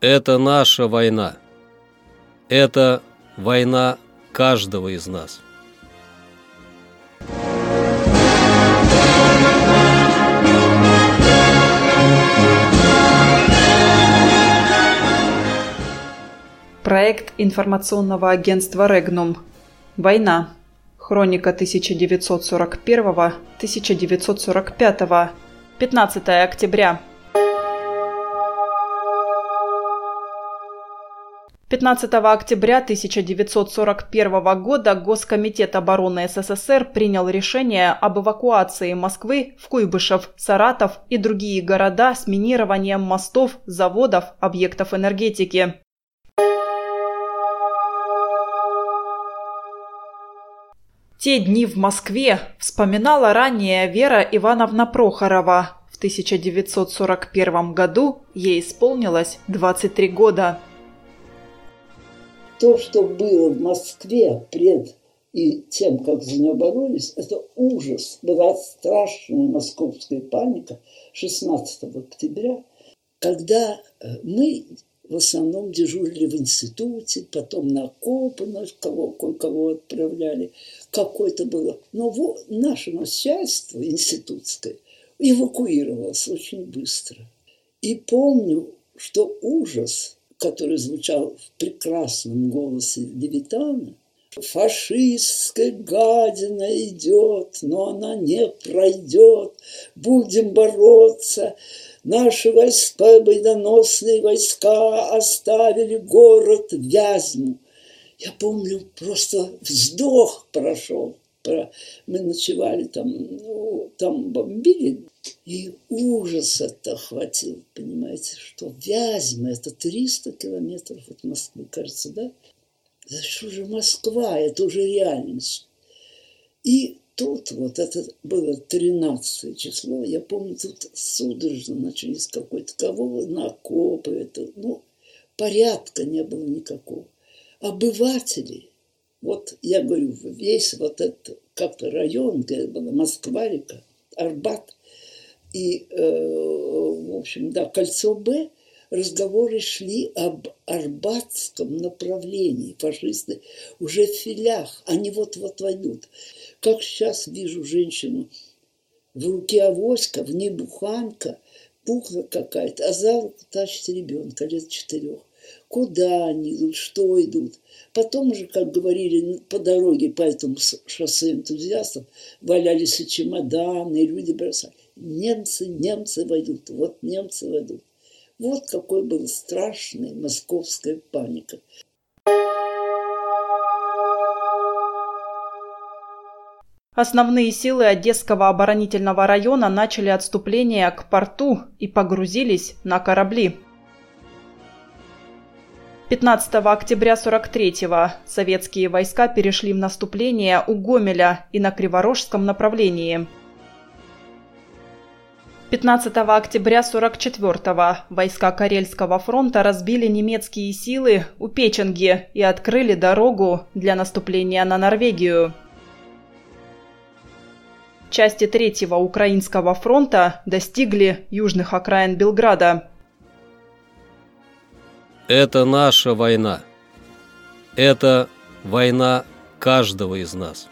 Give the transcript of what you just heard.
Это наша война. Это война каждого из нас. Проект информационного агентства «Регнум». Война. Хроника 1941-1945. 15 октября. 15 октября 1941 года Госкомитет обороны СССР принял решение об эвакуации Москвы в Куйбышев, Саратов и другие города с минированием мостов, заводов, объектов энергетики. Те дни в Москве вспоминала ранее Вера Ивановна Прохорова. В 1941 году ей исполнилось 23 года то, что было в Москве пред и тем, как за нее боролись, это ужас. Была страшная московская паника 16 октября, когда э, мы в основном дежурили в институте, потом на окопы нас кого, кого отправляли. Какое-то было. Но вот наше начальство институтское эвакуировалось очень быстро. И помню, что ужас – который звучал в прекрасном голосе Левитана, Фашистская гадина идет, но она не пройдет. Будем бороться. Наши войска, победоносные войска оставили город Вязьму. Я помню, просто вздох прошел. Мы ночевали там, ну, там бомбили и ужас это охватил, понимаете, что Вязьма – это 300 километров от Москвы, кажется, да? Это что же Москва, это уже реальность. И тут вот это было 13 число, я помню, тут судорожно начались какой-то кого на окопы, это, ну, порядка не было никакого. Обыватели, вот я говорю, весь вот этот как-то район, где была Москва-река, Арбат – и, э, в общем, да, кольцо Б, разговоры шли об арбатском направлении. Фашисты уже в филях, они вот-вот войдут. Как сейчас вижу женщину, в руке авоська, в ней буханка, пухла какая-то, а за руку тащит ребенка лет четырех. Куда они идут, что идут. Потом уже, как говорили, по дороге по этому шоссе энтузиастов, валялись и чемоданы, и люди бросали немцы, немцы войдут, вот немцы войдут. Вот какой была страшная московская паника. Основные силы Одесского оборонительного района начали отступление к порту и погрузились на корабли. 15 октября 43-го советские войска перешли в наступление у Гомеля и на Криворожском направлении – 15 октября 44-го войска Карельского фронта разбили немецкие силы у Печенги и открыли дорогу для наступления на Норвегию. Части Третьего Украинского фронта достигли южных окраин Белграда. Это наша война. Это война каждого из нас.